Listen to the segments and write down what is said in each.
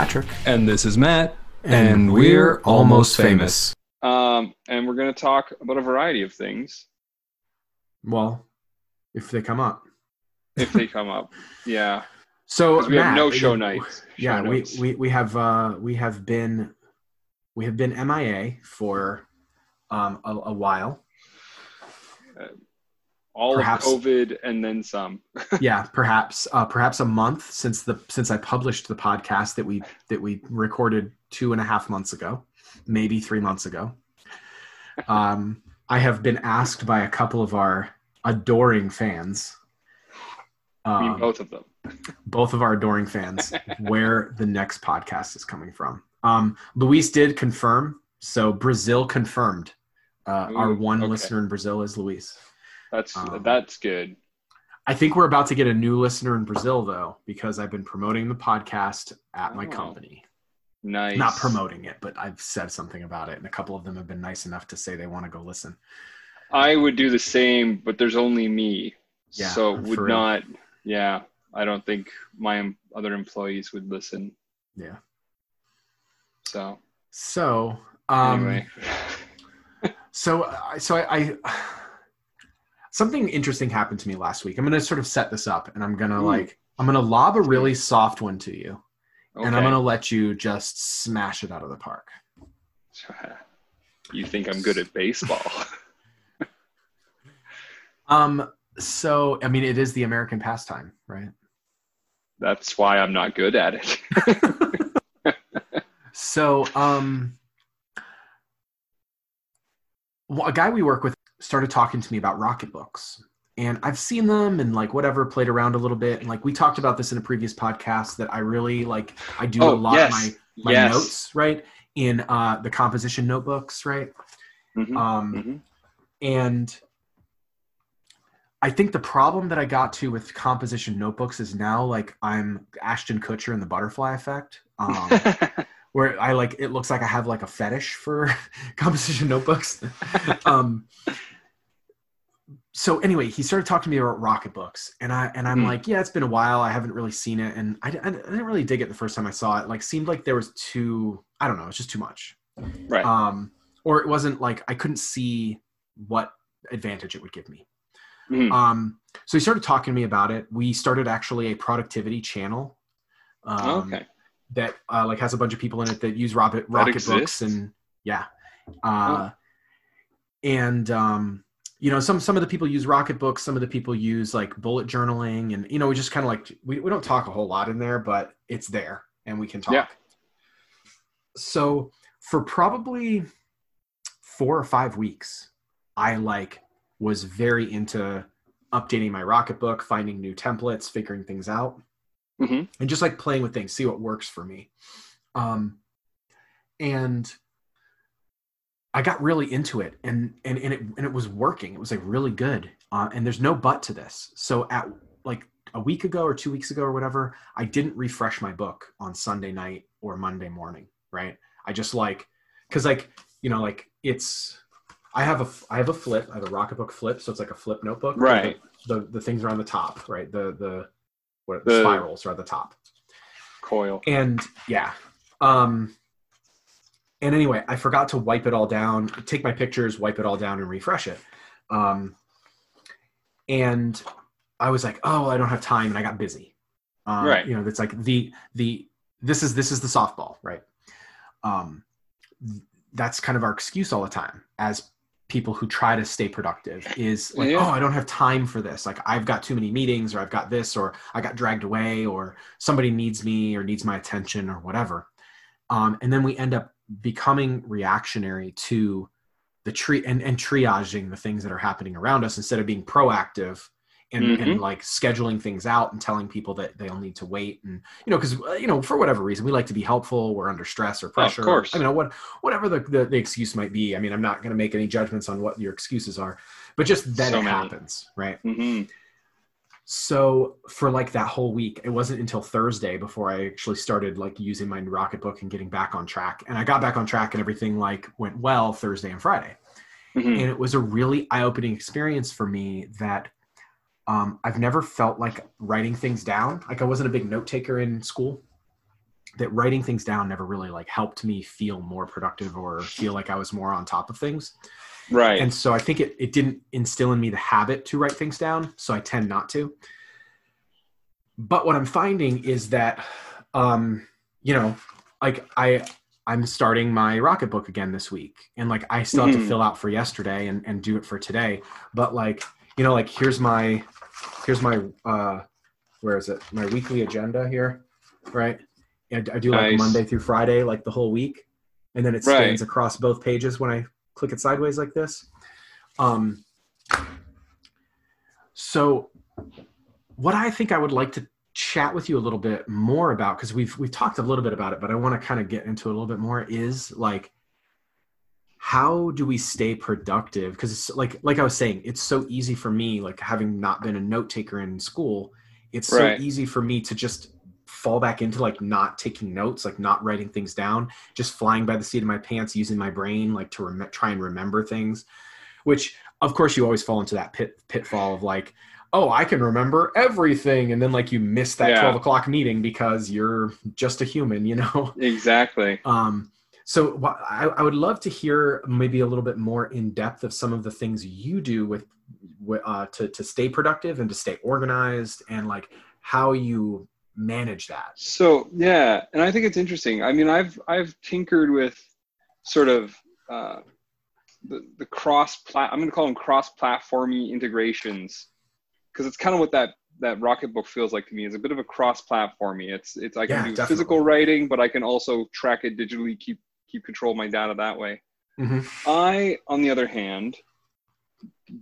This is Patrick. And this is Matt. And, we're almost famous. Um, and we're going to talk about a variety of things Well, if they come up. if they come up. Yeah. So we have no show you- nights. Yeah, we, we we have uh we have been we have been MIA for um a, a while. All perhaps- of COVID and then some. yeah, perhaps uh perhaps a month since the since I published the podcast that we that we recorded two and a half months ago, maybe three months ago. Um I have been asked by a couple of our adoring fans. Um, both of them. both of our adoring fans where the next podcast is coming from. Um, Luis did confirm, so Brazil confirmed. Uh, our one okay. listener in Brazil is Luis. That's um, that's good. I think we're about to get a new listener in Brazil though, because I've been promoting the podcast at my Oh. company. Nice. Not promoting it, but I've said something about it, and a couple of them have been nice enough to say they want to go listen. I would do the same, but there's only me. Yeah, so would real. not. Yeah, I don't think my other employees would listen. Yeah. So So, um, anyway, So, so I, I something interesting happened to me last week. I'm going to sort of set this up, and I'm going to Ooh. like I'm going to lob a really soft one to you, okay. and I'm going to let you just smash it out of the park. You think I'm good at baseball? Um. So, I mean, it is the American pastime, right? That's why I'm not good at it. So, um, a guy we work with started talking to me about rocket books. And I've seen them and like whatever, played around a little bit. And like we talked about this in a previous podcast that I really like, I do Oh, a lot yes. of my, my yes. notes, right? In uh, the composition notebooks, right? Mhm, Um, mhm. and I think the problem that I got to with composition notebooks is now like I'm Ashton Kutcher in the butterfly effect. Um, where I like it looks like I have like a fetish for composition notebooks. um, so anyway, he started talking to me about rocket books, and I and I'm Hmm. like, yeah, it's been a while. I haven't really seen it, and I, I didn't really dig it the first time I saw it. Like, seemed like there was too. I don't know. It's just too much. right. Um, or it wasn't like I couldn't see what advantage it would give me. Mhm. Um, so he started talking to me about it. We started actually a productivity channel. Um, okay. that uh, like has a bunch of people in it that use rocket rocket books and yeah uh, and um, you know some some of the people use rocket books some of the people use like bullet journaling and you know we just kind of like we, we don't talk a whole lot in there but it's there and we can talk Yeah. so for probably four or five weeks i like was very into updating my rocket book finding new templates figuring things out Mhm. and just like playing with things see what works for me um and i got really into it and and, and it and it was working. It was like really good uh, and there's no but to this. So at like a week ago or two weeks ago or whatever i didn't refresh my book on sunday night or monday morning right? I just like because like you know like it's i have a i have a flip i have a rocketbook flip so it's like a flip notebook. Right. the, the the things are on the top right? The the what The- spirals are at the top. Coil. and yeah um and anyway i forgot to wipe it all down take my pictures wipe it all down and refresh it. Um and i was like oh i don't have time and i got busy. Um, Right. you know that's like the the this is this is the softball right? Um that's kind of our excuse all the time as people who try to stay productive is like Yeah. oh i don't have time for this. Like i've got too many meetings or i've got this or i got dragged away or somebody needs me or needs my attention or whatever. Um, and then we end up becoming reactionary to the tree and, and triaging the things that are happening around us instead of being proactive and, Mhm. and like scheduling things out and telling people that they'll need to wait and you know because you know for whatever reason we like to be helpful we're under stress or pressure Of course. i mean what whatever the, the, the excuse might be i mean i'm not going to make any judgments on what your excuses are but just that So it many. happens right hmm so for like that whole week, it wasn't until Thursday before I actually started like using my Rocketbook and getting back on track. And I got back on track and everything like went well Thursday and Friday. hmm And it was a really eye-opening experience for me that um, I've never felt like writing things down. Like I wasn't a big note taker in school. that writing things down never really like helped me feel more productive or feel like I was more on top of things. Right. And so I think it, it didn't instill in me the habit to write things down. So I tend not to. But what I'm finding is that, um, you know, like I, I'm starting my rocket book again this week. And like, I still have to Mhm. fill out for yesterday and, and do it for today. But like, you know, like here's my, here's my, uh, where is it? My weekly agenda here. Right. And I do like Nice. Monday through Friday, like the whole week. And then it Right. across both pages when I click it sideways like this. Um, so what I think I would like to chat with you a little bit more about, because we've we've talked a little bit about it, but I want to kind of get into it a little bit more, is like how do we stay productive? Because it's like like I was saying, it's so easy for me, like having not been a note taker in school, it's so easy for me to just fall back into like not taking notes, like not writing things down, just flying by the seat of my pants, using my brain like to rem- try and remember things. Which, of course, you always fall into that pit pitfall of like, oh, I can remember everything, and then like you miss that Yeah. twelve o'clock meeting because you're just a human, you know. exactly. Um, so I, I would love to hear maybe a little bit more in depth of some of the things you do with, wi- uh, to to stay productive and to stay organized, and like how you manage that. So yeah, and I think it's interesting. I mean, I've I've tinkered with sort of uh, the the cross plat. I'm going to call them cross platformy integrations because it's kind of what that that Rocketbook feels like to me. It's a bit of a cross platformy. It's it's I can Yeah, do definitely. physical writing, but I can also track it digitally, keep keep control of my data that way. Mhm. I, on the other hand,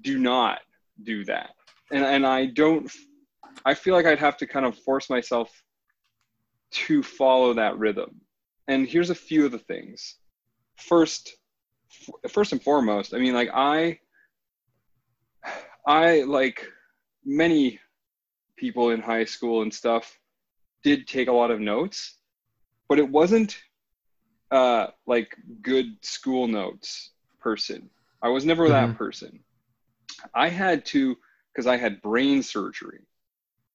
do not do that, and and I don't. I feel like I'd have to kind of force myself to follow that rhythm. And here's a few of the things. First, first and foremost, I mean, like I, I like many people in high school and stuff did take a lot of notes, but it wasn't uh, like good school notes person. I was never that Mhm. person. I had to because I had brain surgery,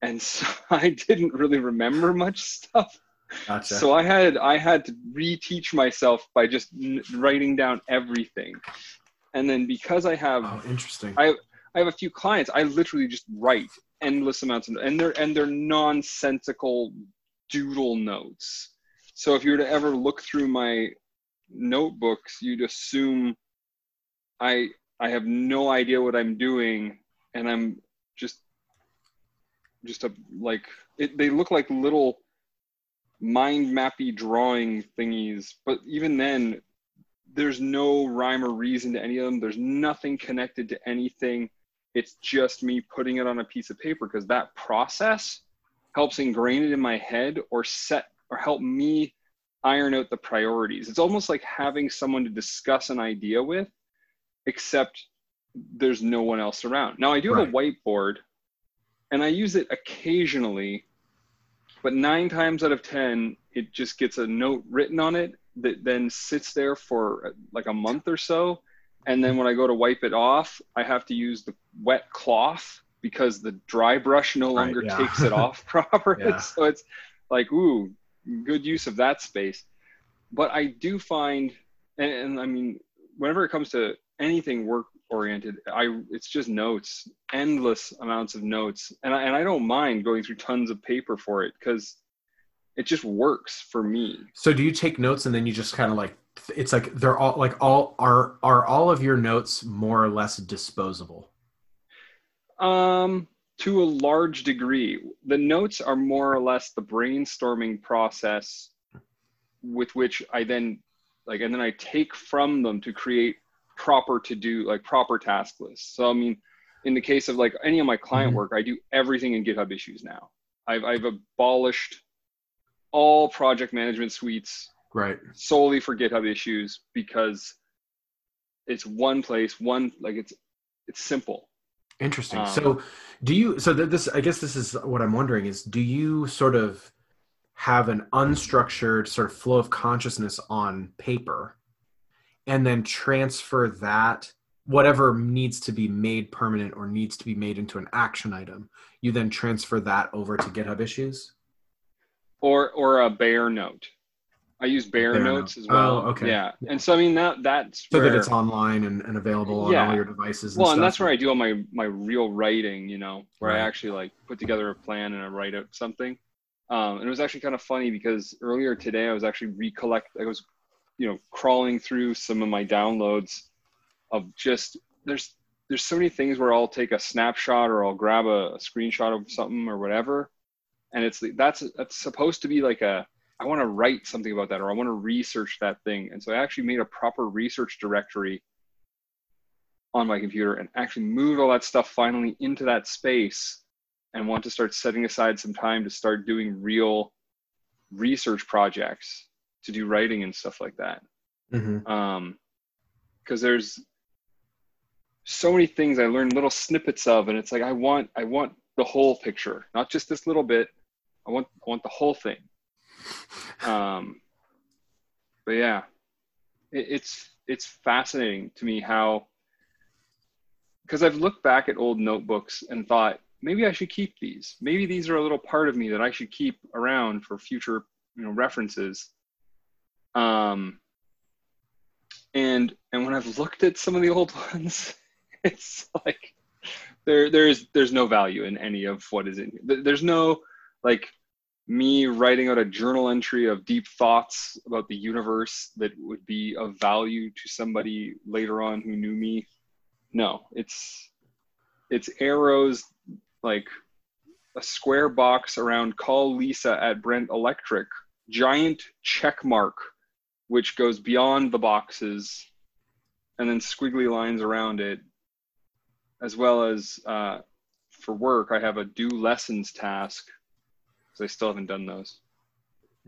and so I didn't really remember much stuff. Gotcha. So I had I had to reteach myself by just n- writing down everything, and then because I have oh, interesting. I- I have a few clients, I literally just write endless amounts of and they're and they're nonsensical doodle notes. So if you were to ever look through my notebooks, you'd assume I I have no idea what I'm doing and I'm just just a like it, they look like little mind mappy drawing thingies, but even then there's no rhyme or reason to any of them. There's nothing connected to anything. It's just me putting it on a piece of paper because that process helps ingrain it in my head or set or help me iron out the priorities. It's almost like having someone to discuss an idea with, except there's no one else around. Now I do have a whiteboard and I use it occasionally, but nine times out of 10, it just gets a note written on it that then sits there for like a month or so. And then when I go to wipe it off, I have to use the wet cloth because the dry brush no Right, longer yeah. takes it off properly. Yeah. So it's like, ooh, good use of that space. But I do find, and, and I mean, whenever it comes to anything work oriented, I it's just notes, endless amounts of notes, and I, and I don't mind going through tons of paper for it because it just works for me. So do you take notes and then you just kind of like it's like they're all like all are are all of your notes more or less disposable? Um, to a large degree, the notes are more or less the brainstorming process with which I then like, and then I take from them to create proper to do, like proper task lists. So, I mean, in the case of like any of my client Mhm. work, I do everything in GitHub issues now. I've, I've abolished all project management suites Right. solely for GitHub issues because it's one place, one like it's it's simple. Interesting. Um, so do you so th- this I guess this is what I'm wondering is do you sort of have an unstructured sort of flow of consciousness on paper and then transfer that whatever needs to be made permanent or needs to be made into an action item you then transfer that over to github issues or or a Bear Note. I use bare, Bear Notes Note. as well. Oh, okay. Yeah. Yeah. and so I mean that that's so where, that it's online and, and available on Yeah. all your devices. And well, and that's where I do all my my real writing. You know, where I actually like put together a plan and I write out something. Um, and it was actually kind of funny because earlier today I was actually recollect. I was, you know, crawling through some of my downloads of just there's there's so many things where I'll take a snapshot or I'll grab a, a screenshot of something or whatever, and it's that's that's supposed to be like a I want to write something about that or I want to research that thing, and so I actually made a proper research directory on my computer and actually moved all that stuff finally into that space and want to start setting aside some time to start doing real research projects to do writing and stuff like that. Mhm. um because there's so many things i learned little snippets of and it's like i want i want the whole picture not just this little bit. I want i want the whole thing. Um but yeah it, it's it's fascinating to me how because i've looked back at old notebooks and thought maybe i should keep these. Maybe these are a little part of me that i should keep around for future you know references um and and when i've looked at some of the old ones it's like there there's there's no value in any of what is in here. there's no like me writing out a journal entry of deep thoughts about the universe that would be of value to somebody later on who knew me no it's it's arrows like a square box around call lisa at brent electric giant check mark which goes beyond the boxes and then squiggly lines around it as well as uh, for work i have a do lessons task because i still haven't done those.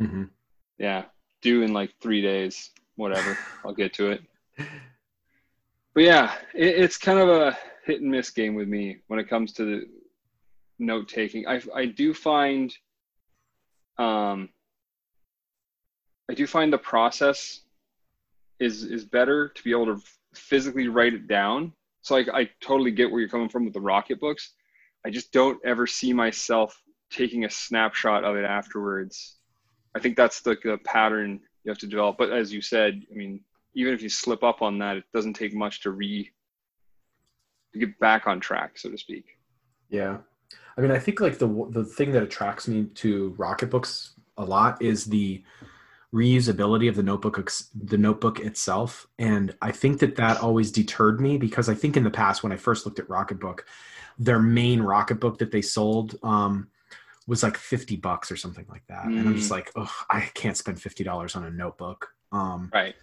Mhm. yeah due in like three days whatever. I'll get to it. But yeah it, it's kind of a hit and miss game with me when it comes to the note taking. I i do find um i do find the process is is better to be able to physically write it down so I, I totally get where you're coming from with the rocket books i just don't ever see myself taking a snapshot of it afterwards I think that's the, the pattern you have to develop. But as you said, I mean, even if you slip up on that, it doesn't take much to re to get back on track, so to speak. Yeah, I mean, I think like the the thing that attracts me to Rocket Books a lot is the reusability of the notebook ex- the notebook itself, and I think that that always deterred me because I think in the past when I first looked at rocketbook their main rocketbook that they sold um, was like fifty bucks or something like that, and I'm just like, oh, I can't spend fifty dollars on a notebook. Um, Right.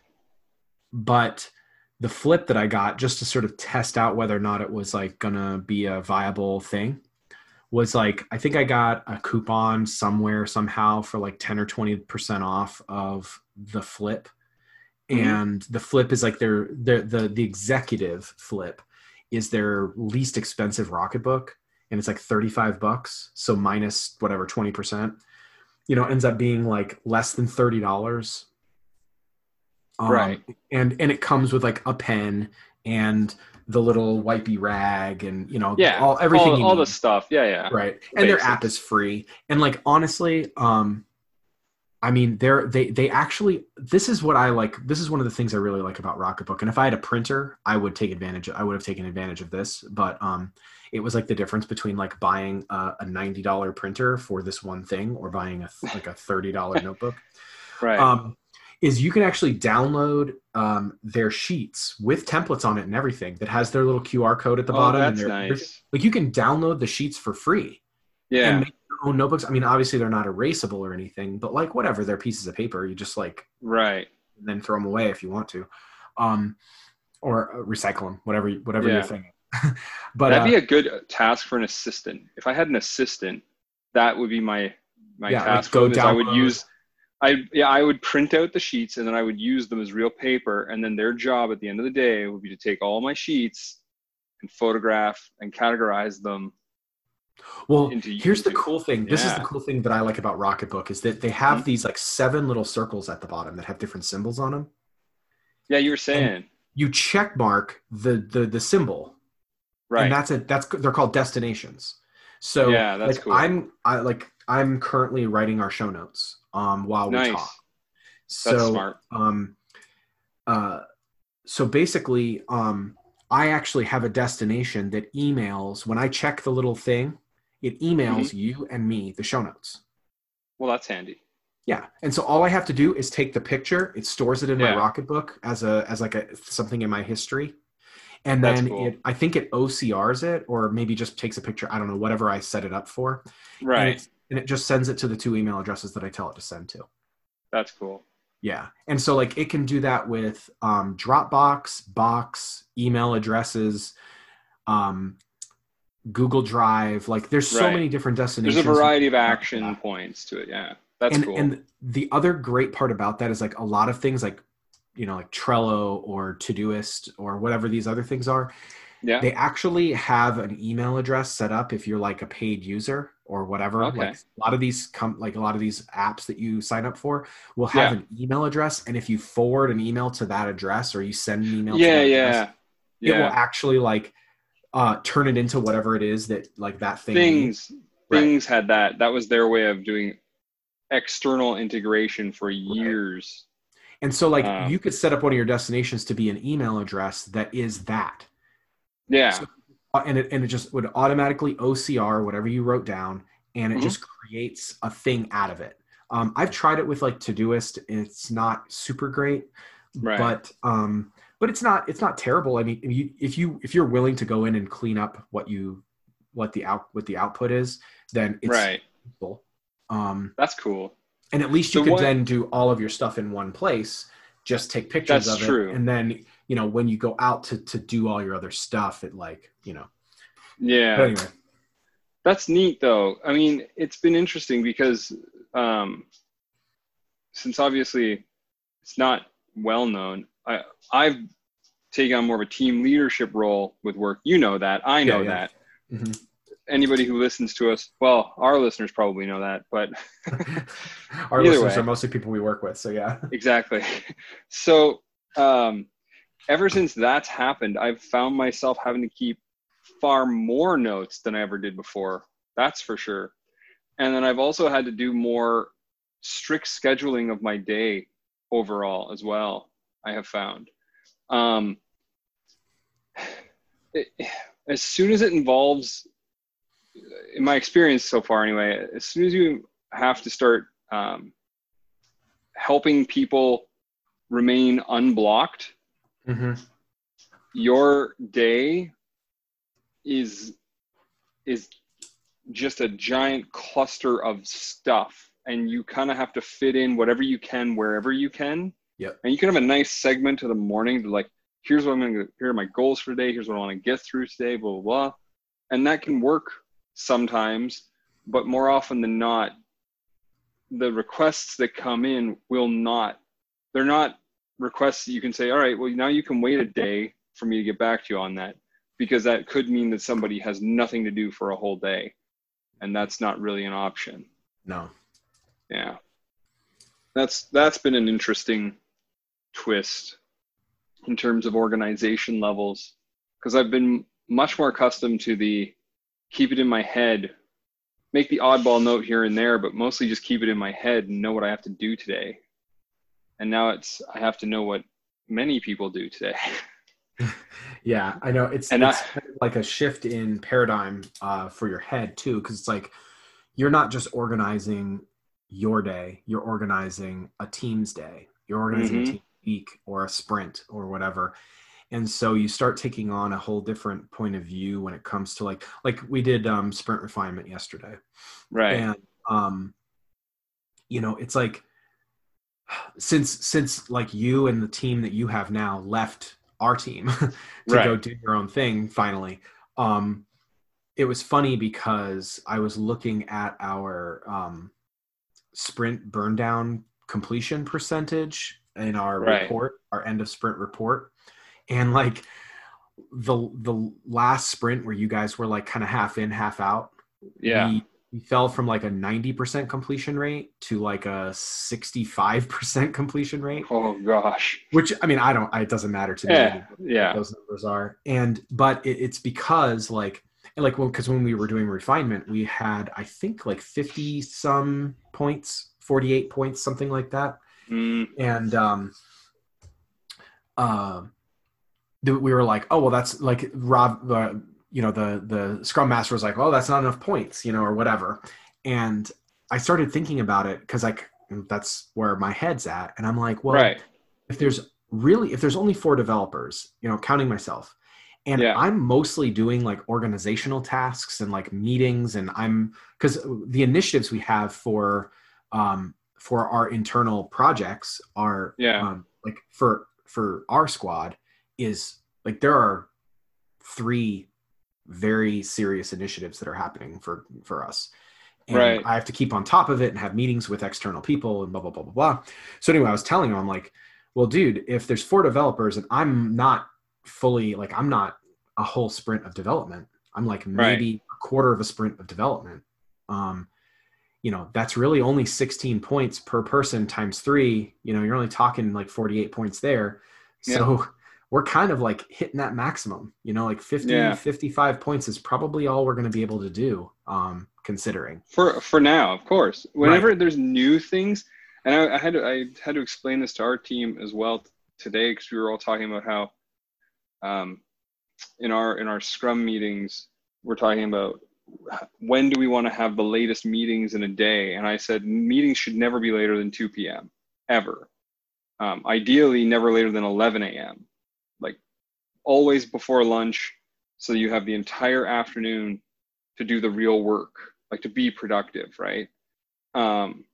but the flip that I got just to sort of test out whether or not it was like gonna be a viable thing was like I think I got a coupon somewhere somehow for like 10 or 20% off of the flip. Mhm. And the flip is like their their the the executive flip is their least expensive rocket book and it's like 35 bucks so minus whatever 20% you know ends up being like less than $30 um, Right. and and it comes with like a pen and the little wipey rag and you know Yeah. all everything all, all need the stuff. Yeah, yeah. right and their app is free and like honestly um i mean they're they they actually this is what i like this is one of the things i really like about rocketbook and if i had a printer i would take advantage i would have taken advantage of this but um it was like the difference between like buying a, a $90 printer for this one thing or buying a like a $30 notebook Right. um, is you can actually download um, their sheets with templates on it and everything that has their little QR code at the oh, bottom. and that's their- nice. Like you can download the sheets for free Yeah. and make your own notebooks. I mean, obviously they're not erasable or anything, but like whatever, they're pieces of paper. You just like Right. then throw them away if you want to, um, or uh, recycle them, whatever whatever Yeah. your thing. but That'd uh, be a good task for an assistant. If I had an assistant, that would be my my Yeah, like task. go for them is I would use. I yeah, I would print out the sheets and then I would use them as real paper. And then their job at the end of the day would be to take all my sheets and photograph and categorize them. Well, here's the cool thing. This is the cool thing that I like about Rocketbook is that they have Mhm. these like seven little circles at the bottom that have different symbols on them. Yeah, you were saying You check mark the the the symbol, right. and that's it. That's they're called destinations. So Yeah, that's like cool. I'm I like I'm currently writing our show notes um, while we Nice. talk. That's So, smart. um, uh, so basically, um, I actually have a destination that emails when I check the little thing. It emails Mm-hmm. you and me the show notes. Well, that's handy. Yeah, and so all I have to do is take the picture. It stores it in my Yeah. Rocketbook as a as like a something in my history, and That's then cool. it I think it OCRs it or maybe just takes a picture. I don't know whatever I set it up for, Right. And it just sends it to the two email addresses that I tell it to send to. That's cool. Yeah, and so like it can do that with um, Dropbox, Box, email addresses, um, Google Drive. Like there's so Right. many different destinations. There's a variety of Yeah. action points to it. Yeah. That's and, cool. and the other great part about that is like a lot of things like you know like trello or todoist or whatever these other things are yeah. they actually have an email address set up if you're like a paid user or whatever Okay. like a lot of these come like a lot of these apps that you sign up for will have Yeah. an email address and if you forward an email to that address or you send an email yeah. to that Yeah. address, it will actually like uh turn it into whatever it is that like that thing. Things Right. things had that. That was their way of doing external integration for years. and so like Um, you could set up one of your destinations to be an email address that is that Yeah. So- Uh, and it and it just would automatically OCR whatever you wrote down, and it Mhm. just creates a thing out of it. Um, I've tried it with like Todoist, and it's not super great, Right. but um, but it's not it's not terrible. I mean, if you if you if you're willing to go in and clean up what you what the out what the output is, then it's right. useful. Um, That's cool. and at least you So could what- then do all of your stuff in one place. Just take pictures That's of true. it, and then you know when you go out to to do all your other stuff, it like you know. Yeah. But anyway. That's neat, though. I mean, it's been interesting because um, since obviously it's not well known, I, I've taken on more of a team leadership role with work. You know that. I know Yeah, yeah. that. Mhm. Anybody who listens to us, well, our listeners probably know that, but Our listeners way. are mostly people we work with, so yeah. exactly. So, um, ever since that's happened, I've found myself having to keep far more notes than I ever did before. That's for sure. And then I've also had to do more strict scheduling of my day overall as well. I have found. Um, it, as soon as it involves, in my experience so far anyway, as soon as you have to start um, helping people remain unblocked, Mm-hmm. your day is is just a giant cluster of stuff and you kind of have to fit in whatever you can wherever you can. Yeah and you can have a nice segment of the morning to like here's what i'm gonna here are my goals for today here's what i want to get through today blah blah blah. And that can work sometimes but more often than not the requests that come in will not they're not requests that you can say all right well now you can wait a day for me to get back to you on that because that could mean that somebody has nothing to do for a whole day and that's not really an option. No. yeah. That's that's been an interesting twist in terms of organization levels because i've been much more accustomed to the keep it in my head make the oddball note here and there but mostly just keep it in my head and know what i have to do today and now it's i have to know what many people do today Yeah, I know. It's, And I- it's kind of like a shift in paradigm uh, for your head too, because it's like you're not just organizing your day; you're organizing a team's day. You're organizing Mhm. a team week or a sprint or whatever, and so you start taking on a whole different point of view when it comes to like like we did um, sprint refinement yesterday, right and um you know it's like since since like you and the team that you have now left our team to go do your own thing finally um it was funny because i was looking at our um sprint burn down completion percentage in our Right. report our end of sprint report. And like the the last sprint where you guys were like kind of half in half out yeah. we, we fell from like a 90% completion rate to like a 65% completion rate. Oh gosh. Which i mean i don't it doesn't matter to me yeah what yeah. those numbers are. And but it, it's because like like, well, because when we were doing refinement, we had I think like fifty some points, forty eight points, something like that, Mm, and um, uh, we were like, oh well, that's like Rob, uh, you know, the the Scrum Master was like, oh, that's not enough points, you know, or whatever, and I started thinking about it because like that's where my head's at, and I'm like, well, right. if there's really if there's only four developers you know counting myself and Yeah. i'm mostly doing like organizational tasks and like meetings and i'm because the initiatives we have for um for our internal projects are Yeah. um, like for for our squad is like there are three very serious initiatives that are happening for for us. And Right. i have to keep on top of it and have meetings with external people and blah blah blah blah blah. So anyway i was telling him i'm like well dude if there's four developers and i'm not fully like i'm not a whole sprint of development. I'm like maybe a quarter of a sprint of development. Um you know that's really only 16 points per person times three. You know you're only talking like 48 points there. So we're kind of like hitting that maximum you know like 50 Yeah. 55 points is probably all we're going to be able to do um considering. For for now of course. Whenever there's new things and I, I had to i had to explain this to our team as well today because we were all talking about how um, in our in our scrum meetings we're talking about when do we want to have the latest meetings in a day? And i said meetings should never be later than 2 p.m ever. Um, ideally never later than 11 a.m always before lunch so you have the entire afternoon to do the real work like to be productive right? Um,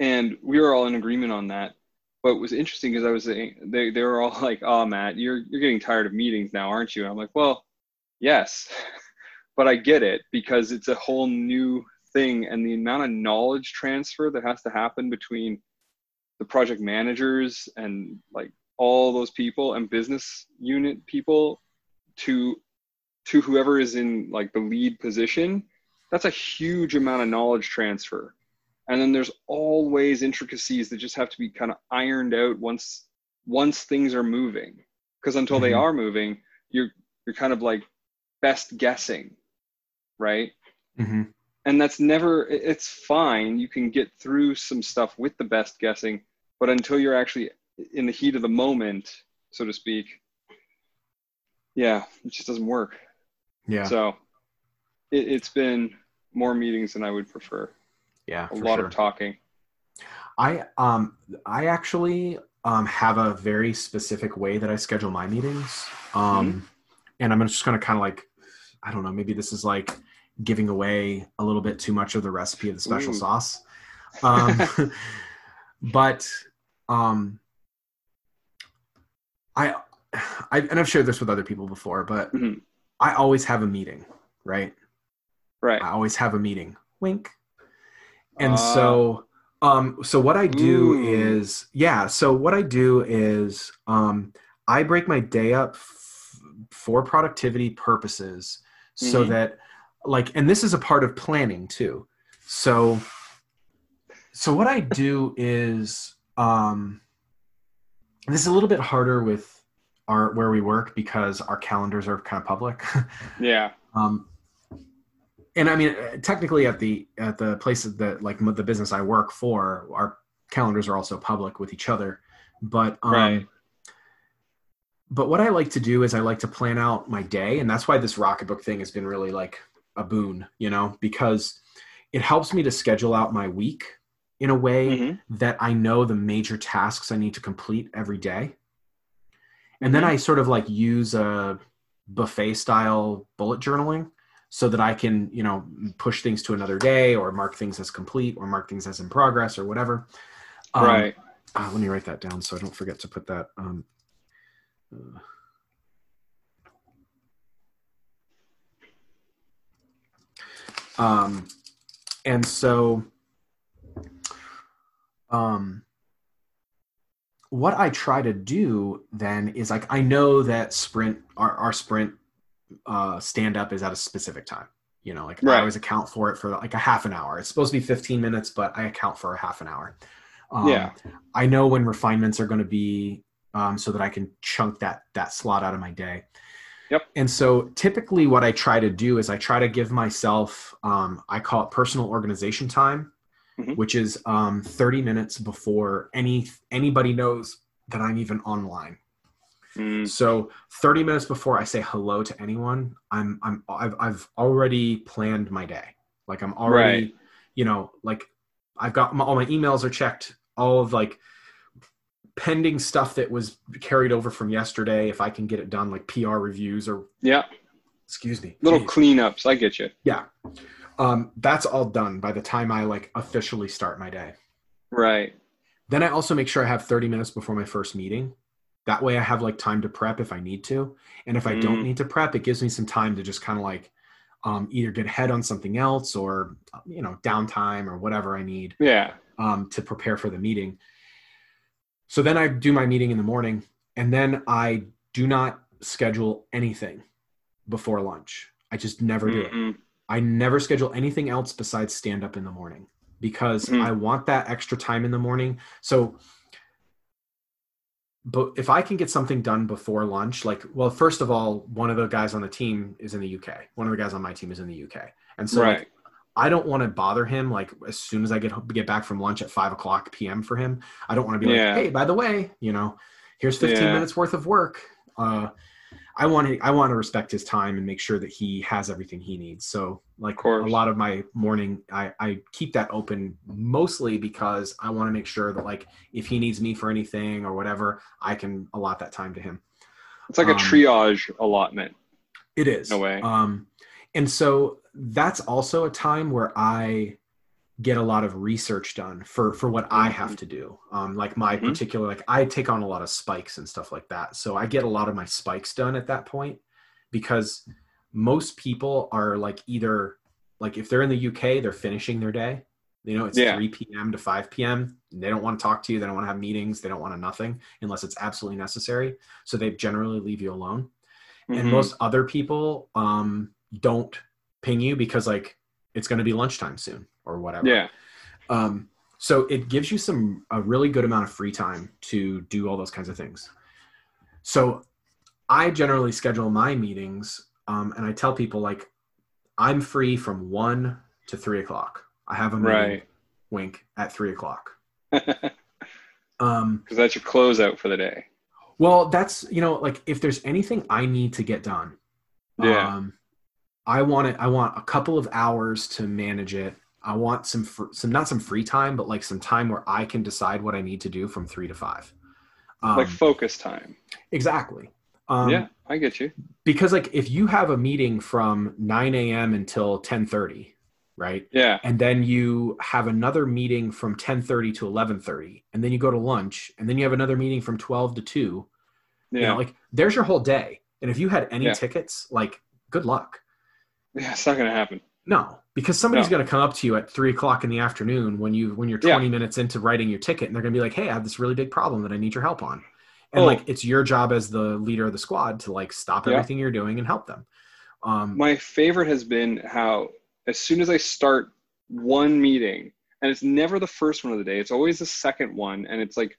and we were all in agreement on that. But what was interesting is i was saying they, they were all like oh matt you're you're getting tired of meetings now aren't you? And i'm like well yes. But i get it because it's a whole new thing and the amount of knowledge transfer that has to happen between the project managers and like all those people and business unit people to to whoever is in like the lead position that's a huge amount of knowledge transfer and then there's always intricacies that just have to be kind of ironed out once once things are moving because until they Mhm. are moving you're you're kind of like best guessing right mm-hmm. and that's never it's fine you can get through some stuff with the best guessing but until you're actually in the heat of the moment so to speak yeah it just doesn't work yeah so it, it's been more meetings than i would prefer yeah a lot sure. of talking I um I actually um have a very specific way that I schedule my meetings. Um and I'm just gonna kind of like I don't know, maybe this is like giving away a little bit too much of the recipe of the special Ooh. sauce. Um but um I I and I've shared this with other people before, but Mhm. I always have a meeting, right? right I always have a meeting. Wink. And Ah. so um so what I do Ooh. is yeah, so what I do is um I break my day up f- for productivity purposes so Mhm. that like and this is a part of planning too. So so what I do is um this is a little bit harder with our where we work because our calendars are kind of public. yeah um, and I mean, technically, at the at the places that like the business I work for, our calendars are also public with each other. But um, Right. but what I like to do is I like to plan out my day, and that's why this Rocketbook thing has been really like a boon, you know, because it helps me to schedule out my week in a way Mhm. that I know the major tasks I need to complete every day. And then Mhm. I sort of like use a buffet style bullet journaling so that I can, you know, push things to another day or mark things as complete or mark things as in progress or whatever. Um, right ah, let me write that down so I don't forget to put that. Um, uh, um, and so, um, what I try to do then is like I know that sprint our, our sprint uh, stand up is at a specific time. You know, like I always account for it for like a half an hour. It's supposed to be 15 minutes, but I account for a half an hour. Um, Yeah. I know when refinements are going to be um, so that I can chunk that that slot out of my day. Yep. And so typically what I try to do is I try to give myself, um, I call it personal organization time, Mhm. which is um, 30 minutes before any anybody knows that I'm even online. Mm, So 30 minutes before I say hello to anyone, I'm I'm I've I've already planned my day. Like I'm already, Right. you know, like I've got my, all my emails are checked, all of like pending stuff that was carried over from yesterday if I can get it done like PR reviews or yeah. excuse me. Little geez. cleanups. I get you. yeah. Um that's all done by the time I like officially start my day. Right. Then I also make sure I have 30 minutes before my first meeting. That way I have like time to prep if I need to. And if I don't Mm. need to prep, it gives me some time to just kind of like um, either get ahead on something else or, you know, downtime or whatever I need Yeah. um, to prepare for the meeting. So then I do my meeting in the morning and then I do not schedule anything before lunch. I just never do it. I never schedule anything else besides stand up in the morning because Mm. I want that extra time in the morning. So, but if I can get something done before lunch, like, well, first of all, one of the guys on the team is in the UK. One of the guys on my team is in the UK. And so, right. like, I don't want to bother him. Like, as soon as I get get back from lunch at five o'clock p.m. for him, I don't want to be Yeah. like, hey, by the way, you know, here's 15 Yeah. minutes worth of work. Uh, I want to I want to respect his time and make sure that he has everything he needs. So like a lot of my morning I, I keep that open mostly because I want to make sure that like if he needs me for anything or whatever, I can allot that time to him. It's like a um, triage allotment. It is. No way. Um, and so that's also a time where I get a lot of research done for for what I have to do. Um, like my Mhm. particular, like I take on a lot of spikes and stuff like that. So I get a lot of my spikes done at that point because most people are like either like if they're in the UK, they're finishing their day. You know, it's Yeah. 3 p.m. to 5 p.m. They don't want to talk to you. They don't want to have meetings. They don't want to nothing unless it's absolutely necessary. So they generally leave you alone and Mhm. most other people um, don't ping you because like it's going to be lunchtime soon or whatever yeah. um, so it gives you some a really good amount of free time to do all those kinds of things so i generally schedule my meetings um, and i tell people like i'm free from one to three o'clock i have a meeting Right. wink at three o'clock Because um, that's your closeout for the day. Well, that's you know, like if there's anything I need to get done, Yeah. um, I want it. I want a couple of hours to manage it. I want some fr- some not some free time, but like some time where I can decide what I need to do from three to five. Um, like focus time. exactly. Um, yeah, I get you. Because like if you have a meeting from nine a.m. until ten thirty, right? Yeah. and then you have another meeting from 10:30 to 11:30 and then you go to lunch and then you have another meeting from 12 to 2 Yeah. you know like there's your whole day and if you had any Yeah. tickets like good luck yeah, it's not gonna happen. no because somebody's No. going to come up to you at 3 o'clock in the afternoon when you when you're Yeah. 20 minutes into writing your ticket and they're going to be like hey i have this really big problem that i need your help on and Oh. like it's your job as the leader of the squad to like stop Yeah. everything you're doing and help them um My favorite has been how as soon as I start one meeting, and it's never the first one of the day, it's always the second one, and it's like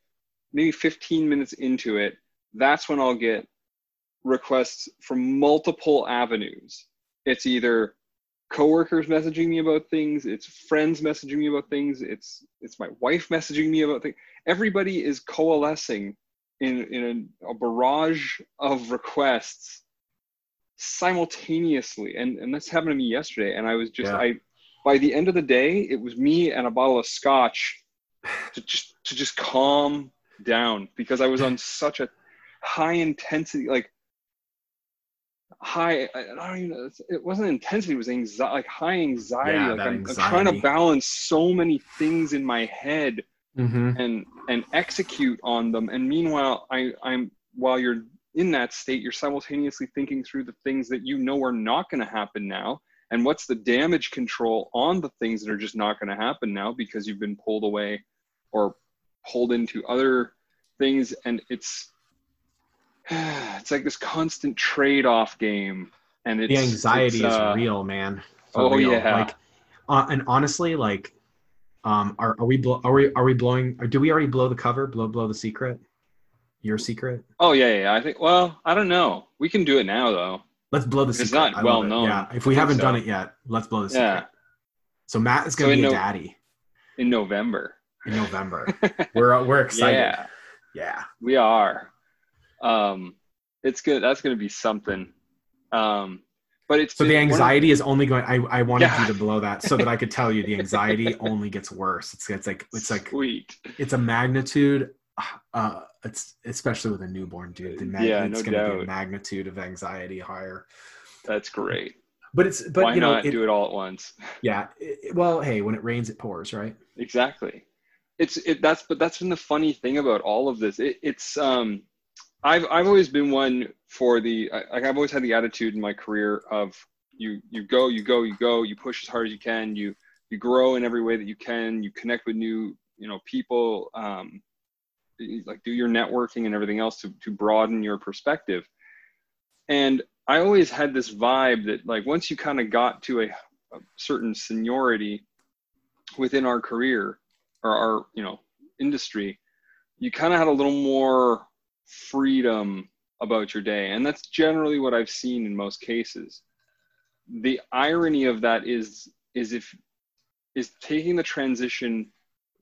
maybe 15 minutes into it, that's when I'll get requests from multiple avenues. It's either coworkers messaging me about things, it's friends messaging me about things, it's it's my wife messaging me about things. Everybody is coalescing in in a, a barrage of requests simultaneously and and this happened to me yesterday and i was just Yeah. i by the end of the day it was me and a bottle of scotch to just to just calm down because i was on such a high intensity like high i, don't even know it wasn't intensity it was anxiety like high anxiety Yeah, like I'm, I'm trying to balance so many things in my head mhm. and and execute on them and meanwhile i i'm while you're in that state you're simultaneously thinking through the things that you know are not going to happen now and what's the damage control on the things that are just not going to happen now because you've been pulled away or pulled into other things and it's it's like this constant trade-off game and it's the anxiety it's, uh, is real man oh, real. yeah. like uh, and honestly like um are, are we blo- are we are we blowing or do we already blow the cover blow blow the secret Your secret? Oh yeah, yeah. I think. Well, I don't know. We can do it now though. Let's blow the It's secret. not I love well it. known. Yeah. If we haven't so. done it yet, let's blow the Yeah. secret. So Matt is going to in be a no- daddy In November. in November. we're we're excited. Yeah, Yeah. we are. Um, it's good. That's going to be something. Um, but it's So the anxiety is only going. I, I wanted Yeah. you to blow that so that I could tell you the anxiety only gets worse. It's it's like it's like sweet. it's a magnitude. Uh, it's especially with a newborn dude. The mag- Yeah, it's no going to be a magnitude of anxiety higher. That's great. But it's but Why you know it- do it all at once? yeah. it- well, hey, when it rains, it pours, right? exactly it's it that's but that's been the funny thing about all of this it, it's um i've i've always been one for the I, i've always had the attitude in my career of you you go you go you go you push as hard as you can you you grow in every way that you can you connect with new you know people um like do your networking and everything else to to broaden your perspective. And i always had this vibe that like once you kind of got to a, a certain seniority within our career or our you know industry you kind of had a little more freedom about your day. And that's generally what i've seen in most cases. The irony of that is is if is taking the transition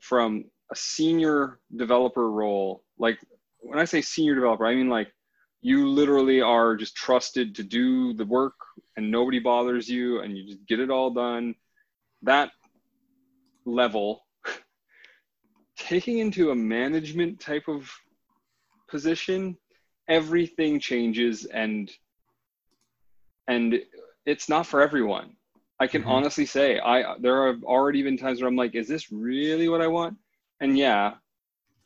from a senior developer role like when i say senior developer i mean like you literally are just trusted to do the work and nobody bothers you and you just get it all done. That level taking into a management type of position everything changes and and it's not for everyone i can Mhm. honestly say i there have already been times where i'm like is this really what i want and yeah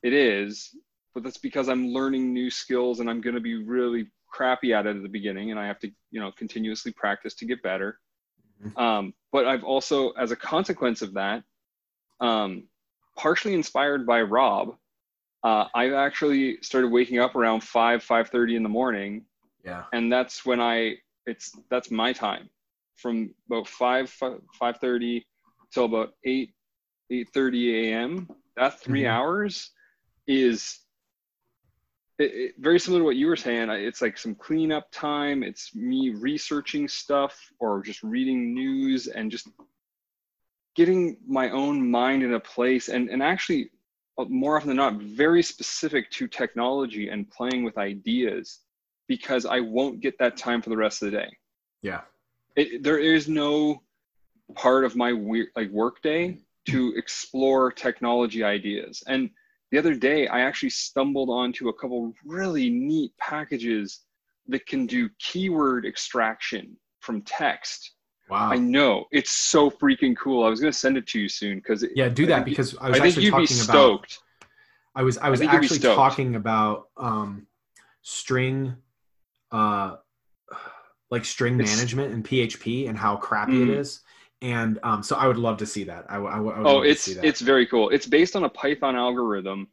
it is but that's because i'm learning new skills and i'm going to be really crappy at it at the beginning and i have to you know continuously practice to get better Mhm. um, but i've also as a consequence of that um, partially inspired by rob uh, i've actually started waking up around 5 5.30 in the morning. Yeah. and that's when i it's that's my time. From about 5 five thirty till about 8 eight thirty a.m that 3 Mhm. hours is it, it- very similar to what you were saying. It's like some cleanup time. It's me researching stuff or just reading news and just getting my own mind in a place. And and actually Uh, more often than not very specific to technology and playing with ideas because I won't get that time for the rest of the day. Yeah. It, there is no part of my weird like workday to explore technology ideas. And the other day, I actually stumbled onto a couple really neat packages that can do keyword extraction from text. Wow. I know it's so freaking cool. I was gonna send it to you soon because yeah, do that think- because I I was think actually talking about. I was I was think actually talking about um, string, uh, like string It's- management and PHP and how crappy Mm. it is. And um, so I would love to see that. I, I I would Oh, to it's see that. it's very cool. It's based on a Python algorithm,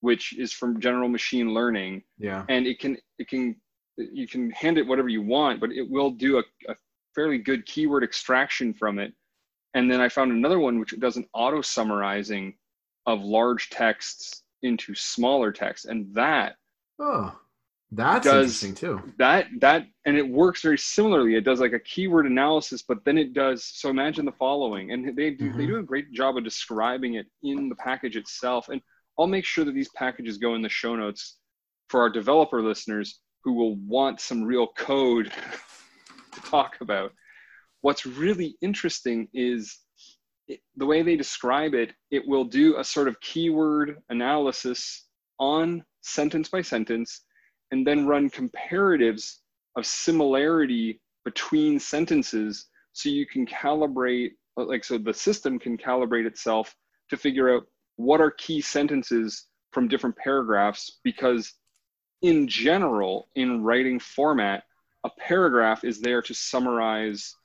which is from general machine learning, yeah. and it can it can you can hand it whatever you want, but it will do a, a fairly good keyword extraction from it. And then I found another one which does an auto summarizing of large texts into smaller text, and that Oh, that's Does- interesting too. that that and it works very similarly it does like a keyword analysis but then it does so imagine the following and they do they Mhm. do a great job of describing it in the package itself and i'll make sure that these packages go in the show notes for our developer listeners who will want some real code to talk about. What's really interesting is the way they describe it it will do a sort of keyword analysis on sentence by sentence and then run comparatives of similarity between sentences so you can calibrate uh, like so the system can calibrate itself to figure out what are key sentences from different paragraphs because in general in writing format a paragraph is there to summarize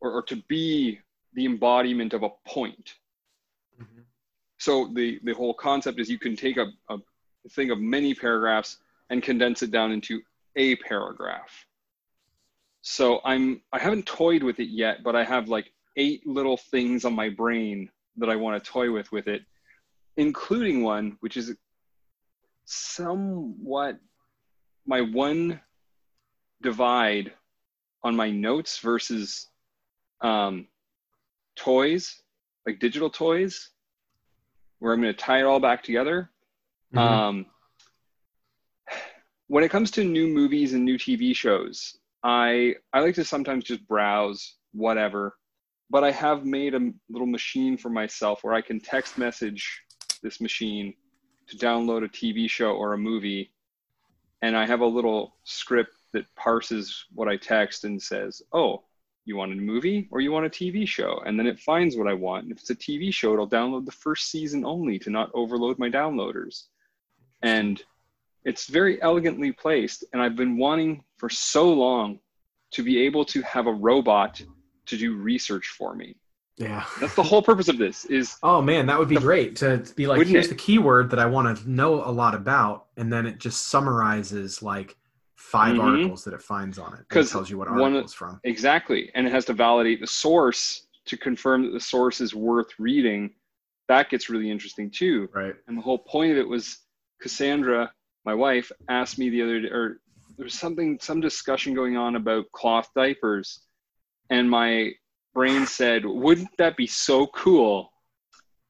or, or to be the embodiment of a point. Mm-hmm. So the the whole concept is you can take a, a thing of many paragraphs and condense it down into a paragraph. So i'm i haven't toyed with it yet but i have like eight little things on my brain that i want to toy with with it including one which is somewhat my one divide on my notes versus um, toys, like digital toys, where I'm going to tie it all back together. Mhm. Um, when it comes to new movies and new TV shows, I I like to sometimes just browse whatever, but I have made a little machine for myself where I can text message this machine to download a TV show or a movie, and I have a little script that parses what I text and says, "Oh, you want a movie or you want a TV show?" And then it finds what I want. And if it's a TV show, it'll download the first season only to not overload my downloaders. And it's very elegantly placed and i've been wanting for so long to be able to have a robot to do research for me Yeah. that's the whole purpose of this is Oh man, that would be great to, to be like, here's it? the keyword that I want to know a lot about, and then it just summarizes like 5 Mhm. articles that it finds on it. Because it tells you what article it's from. exactly and it has to validate the source to confirm that the source is worth reading that gets really interesting too Right. and the whole point of it was cassandra my wife asked me the other day or there was something some discussion going on about cloth diapers and my brain said wouldn't that be so cool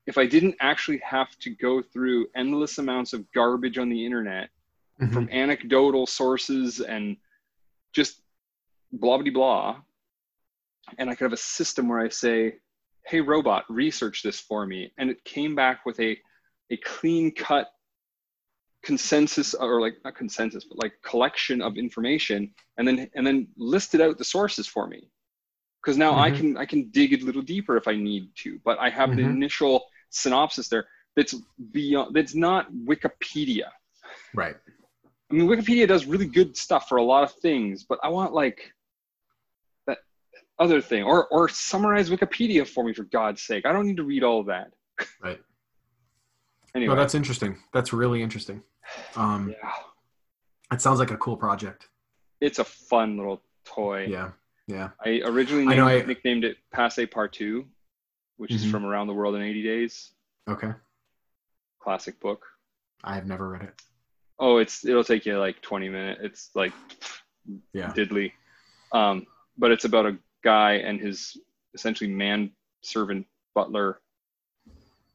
if i didn't actually have to go through endless amounts of garbage on the internet Mhm. from anecdotal sources and just blah blah blah and i could have a system where i say hey robot research this for me and it came back with a a clean cut consensus or like not consensus but like collection of information and then and then listed out the sources for me because now i Mhm. can i can dig a little deeper if i need to but i have the Mhm. initial synopsis there that's beyond that's not wikipedia Right. I mean, Wikipedia does really good stuff for a lot of things, but I want like that other thing, or or summarize Wikipedia for me for God's sake. I don't need to read all of that. Right. Anyway, No, that's interesting. That's really interesting. Um, yeah, It sounds like a cool project. it's a fun little toy. Yeah. Yeah. I originally I know I- nicknamed it Passepartout, which is Mhm. from Around the World in 80 Days, Okay. classic book. I have never read it. Oh, it's it'll take you like 20 minutes. It's like Yeah. diddly. Um, but it's about a guy and his essentially man servant butler.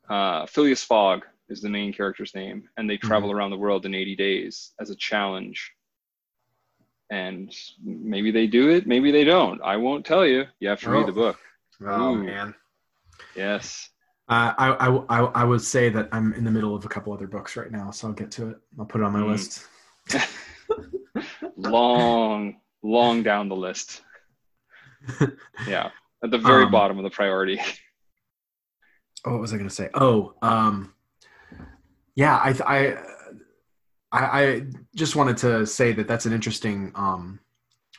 Uh, Phileas Fogg is the main character's name, and they travel around the world in 80 days as a challenge. And maybe they do it, maybe they don't. I won't tell you. You have to read Oh. the book. Oh Ooh. man. Yes. Uh, I, I, I, I would say that I'm in the middle of a couple other books right now, so I'll get to it. I'll put it on my Mm. list. long, long down the list. Yeah. At the very Um, bottom of the priority. Oh, what was I going to say? Oh, um, yeah, I, I, I, I just wanted to say that that's an interesting um,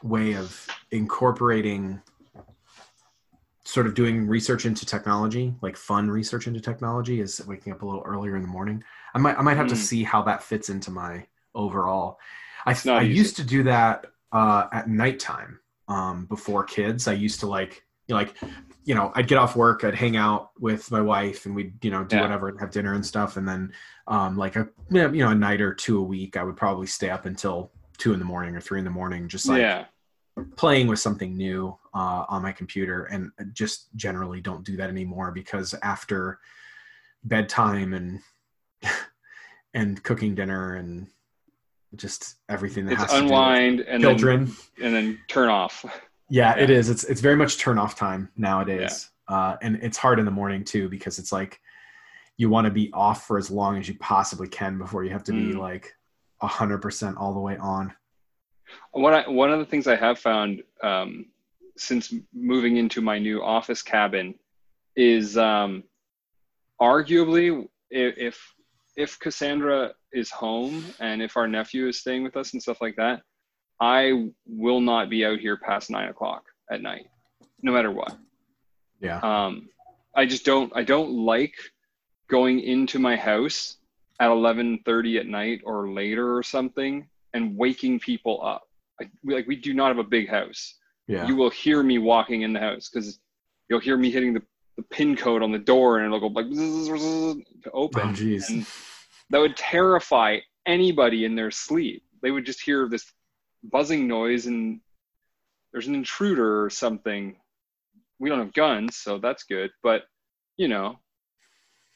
way of incorporating sort of doing research into technology, like fun research into technology, is waking up a little earlier in the morning. I might, I might have to Mm. see how that fits into my overall. I, I used to do that uh, at nighttime um, before kids. I used to like, you know, like, you know, I'd get off work, I'd hang out with my wife, and we'd, you know, do Yeah. whatever, and have dinner and stuff, and then, um, like a, you know, a night or two a week, I would probably stay up until two in the morning or three in the morning, just like yeah. Playing with something new uh, on my computer and just generally don't do that anymore because after bedtime and and cooking dinner and just everything that It's has to unwind do and children then and then turn off. yeah, it Yeah. is it's it's very much turn off time nowadays uh, and it's hard in the morning too because it's like you want to be off for as long as you possibly can before you have to be Mm. like 100% all the way on What I, one of the things I have found um, since moving into my new office cabin is um, arguably if if Cassandra is home and if our nephew is staying with us and stuff like that, I will not be out here past nine o'clock at night, no matter what. yeah Um, I just don't I don't like going into my house at eleven thirty at night or later or something and waking people up. Like we, like we do not have a big house. yeah You will hear me walking in the house because you'll hear me hitting the, the pin code on the door and it'll go like zzz, zzz, to open. oh jeez and that would terrify anybody in their sleep. They would just hear this buzzing noise and there's an intruder or something. We don't have guns, so that's good. But you know,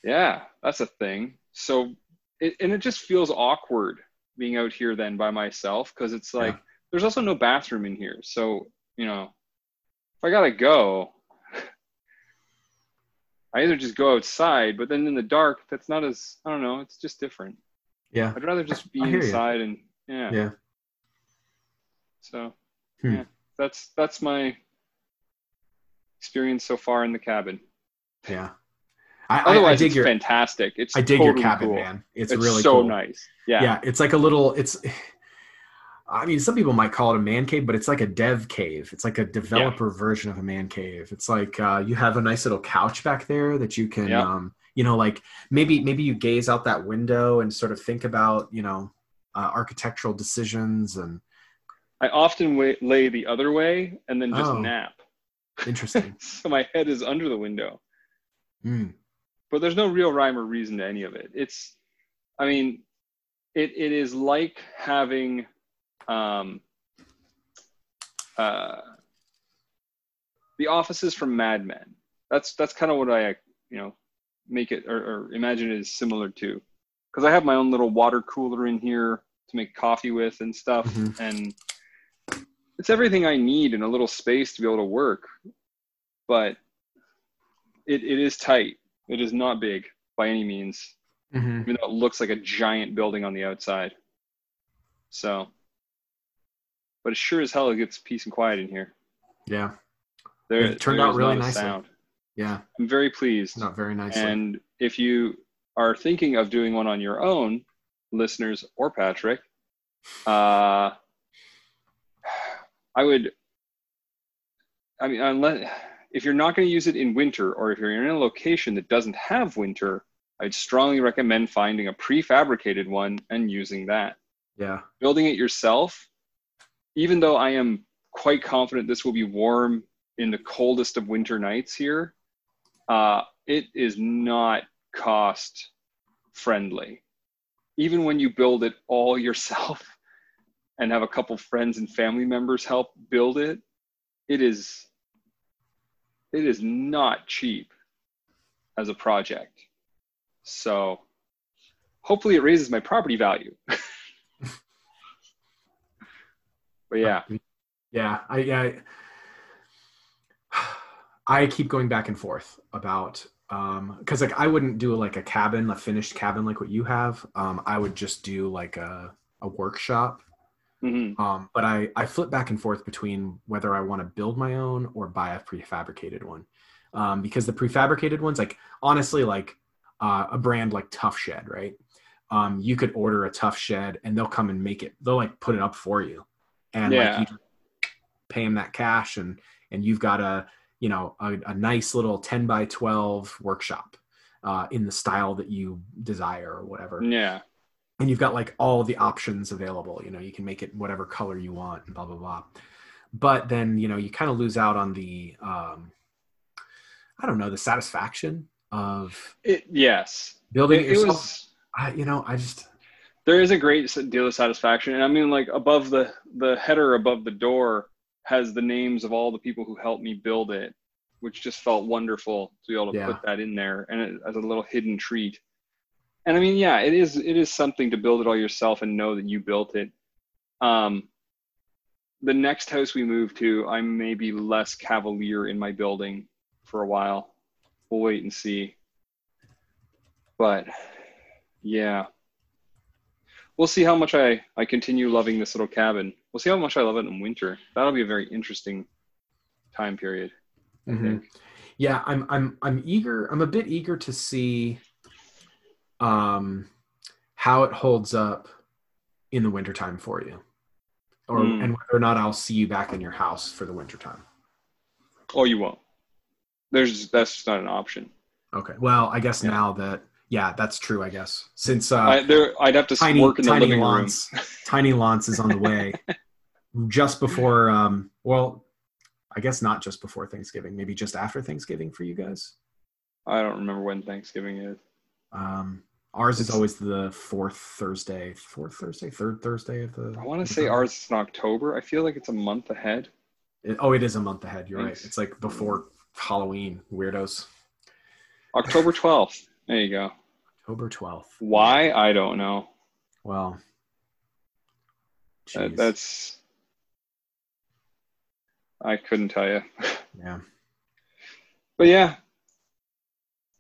yeah, that's a thing. So it, and it just feels awkward being out here then by myself because it's like Yeah. there's also no bathroom in here. So you know, if I gotta go, I either just go outside, but then in the dark, that's not as I don't know. It's just different. Yeah. I'd rather just be I hear you. inside and yeah. Yeah. So Hmm. yeah, that's that's my experience so far in the cabin. Yeah. I, I, I dig it's your fantastic. It's I dig totally your cabin, cool. man. It's, It's, really so cool. nice. Yeah. Yeah. it's like a little. It's. I mean, some people might call it a man cave, but it's like a dev cave. It's like a developer version of a man cave. It's like uh, you have a nice little couch back there that you can, Yeah. um, you know, like maybe maybe you gaze out that window and sort of think about, you know, uh, architectural decisions and I often wa- lay the other way and then just Oh. nap. interesting. so my head is under the window. Mm. But there's no real rhyme or reason to any of it. It's, I mean, it, it is like having, um, uh, the offices from Mad Men. That's that's kind of what I, you know, make it or, or imagine it is similar to, because I have my own little water cooler in here to make coffee with and stuff, Mhm. and it's everything I need in a little space to be able to work. But it, it is tight. It is not big by any means, hmm even though it looks like a giant building on the outside. So, but it sure as hell it gets peace and quiet in here. Yeah. There, It turned there out really nicely. sound. Yeah. I'm very pleased. Not very nicely. And if you are thinking of doing one on your own, listeners or Patrick, uh, I would. I mean, unless if you're not going to use it in winter, or if you're in a location that doesn't have winter, I'd strongly recommend finding a prefabricated one and using that. yeah. Building it yourself, even though I am quite confident this will be warm in the coldest of winter nights here, uh, it is not cost friendly. Even when you build it all yourself and have a couple friends and family members help build it, it is it is not cheap as a project. So hopefully it raises my property value. but yeah, Yeah. I, I, I keep going back and forth about, um, cause like I wouldn't do like a cabin, a finished cabin like what you have. Um, I would just do like a, a workshop. Hmm Um, but I, I flip back and forth between whether I want to build my own or buy a prefabricated one. Um, because the prefabricated ones, like honestly, like uh, a brand like Tuff Shed, right? Um, you could order a Tuff Shed and they'll come and make it. They'll like put it up for you, and Yeah. like you pay them that cash, and and you've got a you know a, a nice little ten by twelve workshop uh, in the style that you desire or whatever yeah, and you've got like all the options available you know you can make it whatever color you want and blah blah blah but then you know you kind of lose out on the um i don't know the satisfaction of it, yes, building it, it yourself was. I, you know i just there is a great deal of satisfaction and i mean like above the the header above the door has the names of all the people who helped me build it which just felt wonderful to be able to Yeah. put that in there and it, as a little hidden treat and i mean yeah it is it is something to build it all yourself and know that you built it um the next house we move to i may be less cavalier in my building for a while we'll wait and see but yeah we'll see how much I, I continue loving this little cabin. We'll see how much I love it in winter. That'll be a very interesting time period. I Mhm. think. yeah i'm i'm i'm eager i'm a bit eager to see um how it holds up in the wintertime for you or Mm. and whether or not i'll see you back in your house for the wintertime Oh, you won't. There's that's just not an option. Okay. Well, I guess Yeah. now that yeah, that's true. I guess since uh, I, there, I'd have to tiny work in the tiny living room. Tiny Lantz is on the way, just before. Um, well, I guess not just before Thanksgiving. Maybe just after Thanksgiving for you guys. I don't remember when Thanksgiving is. Um, Ours is always the fourth Thursday, fourth Thursday, third Thursday of the. I want to say ours is in October. I feel like it's a month ahead. It- oh, it is a month ahead. You're right. It's like before Halloween. Weirdos. October 12th. There you go. October twelfth. Why? I don't know. Well, That, that's. I couldn't tell you. yeah. But yeah,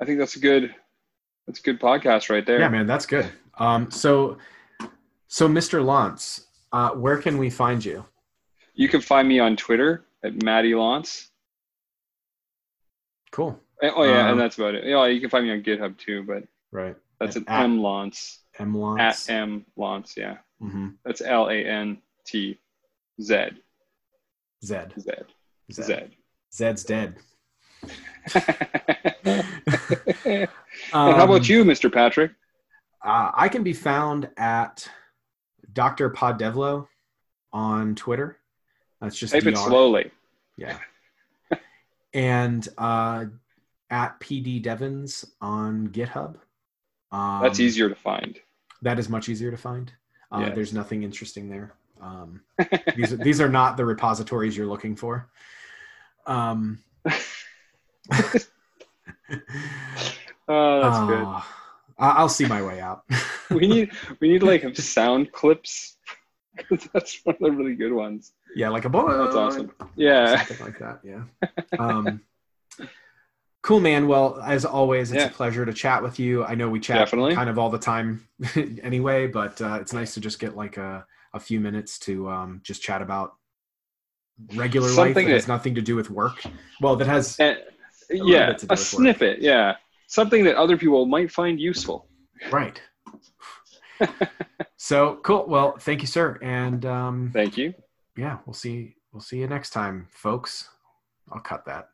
I think that's a good. That's a good podcast right there. Yeah, man, that's good. Um, so, so Mr. Lantz, uh, where can we find you? You can find me on Twitter at Matty Lantz. Cool. Eh, Oh yeah, Um, and that's about it. Yeah, you can find me on GitHub too, but Right. that's an At- M Lantz M at M Lantz. Yeah, hmm that's L A N T Z. Z Zed. Z. Zed's dead. and Um, how about you, Mr. Patrick? Uh, I can be found at Dr. Poddevlo on Twitter. That's just Type it slowly. Yeah. and uh, at PD Devons on GitHub. Um, That's easier to find. That is much easier to find. Uh, Yes. There's nothing interesting there. Um, these are, these are not the repositories you're looking for. Um, Oh, that's good. I- I'll see my way out. We need we need like sound clips. that's one of the really good ones. yeah, like a boy. That's awesome. Yeah. something like that. Yeah. Um, cool, man. Well, as always, it's Yeah. a pleasure to chat with you. I know we chat Definitely. kind of all the time anyway, but uh, it's nice to just get like a, a few minutes to um, just chat about regular life Something that has nothing to do with work. Well, that has little yeah, bit to do a snippet. Yeah, something that other people might find useful. right. so cool. Well, thank you, sir. And um, Thank you. yeah, we'll see. We'll see you next time, folks. I'll cut that.